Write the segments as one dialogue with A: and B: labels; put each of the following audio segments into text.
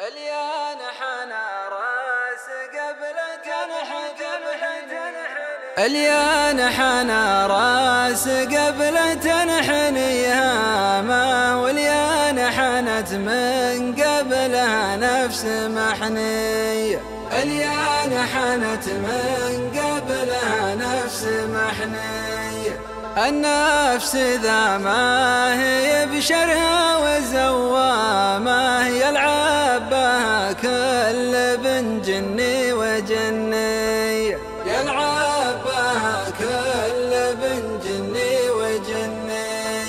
A: اليان حنا راس قبل جنح جنح اليان حنا قبل تنحنيها ما واليان حنت من قبلها نفس محنية اليان حنت من قبلها نفس محنية النفس ذا ما هي بشرها وزوامة يلعب بها كل بن جني وجني يلعب بها كل بن جني وجني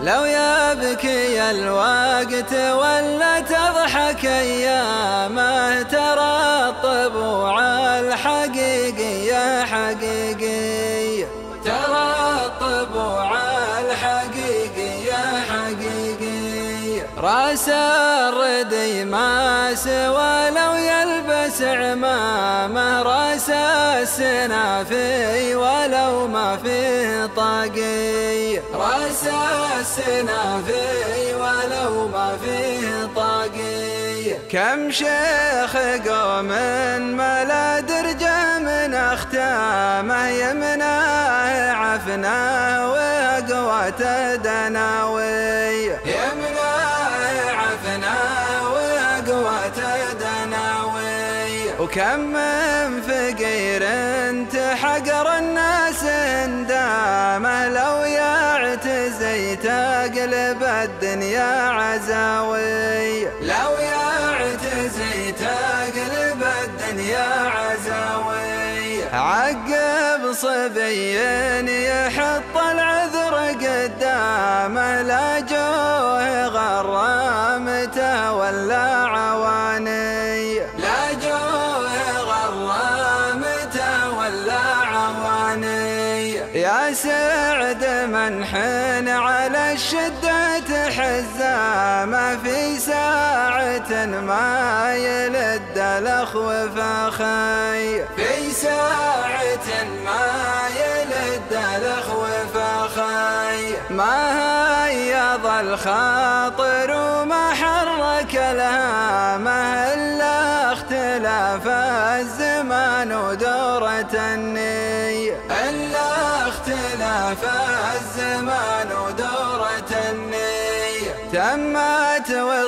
A: لو يبكي الوقت ولا تضحك ايامه ترى الطبوع الحقيقية حقيقية ترى الطبوع الحقيقية حقيقية رأس الردي ما سوى لو يلبس عمامة. رأس السنافي ولو ما فيه طاقية رأس السنافي ولو ما فيه طاقية كم شيخ قوم ما درجة من أختامه. يمناه عفناه وقوة دناوي. يمناه عفناه وقوة دناوي. وكم من فقير تحقر الناس اندامه لو يعتزي تقلب الدنيا عزاوي. عقب صبي يحط العذر قدامه لا جوه غرامته ولا عواني. لا جوه غرامته ولا عواني. يا سعد من حن على الشدة حزامه في ساعة ما يلد الأخو فخي في ساعة ما يلد الأخو فخي ما هيض الخاطر وما حرك الهامه إلا اختلاف الزمان ودورة النية إلا اختلاف الزمان ودورة النية تمت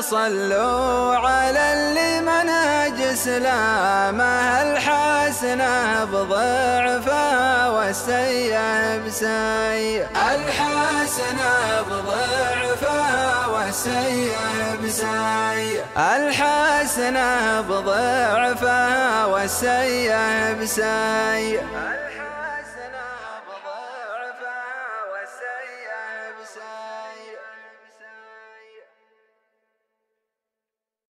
A: صلوا على اللي منهج سلامه الحسنه بضعفه والسيئه بسيئه الحسنه بضعفه والسيئه بسيئه الحسنه بضعفه والسيئه بسيئه السيئة بسيئة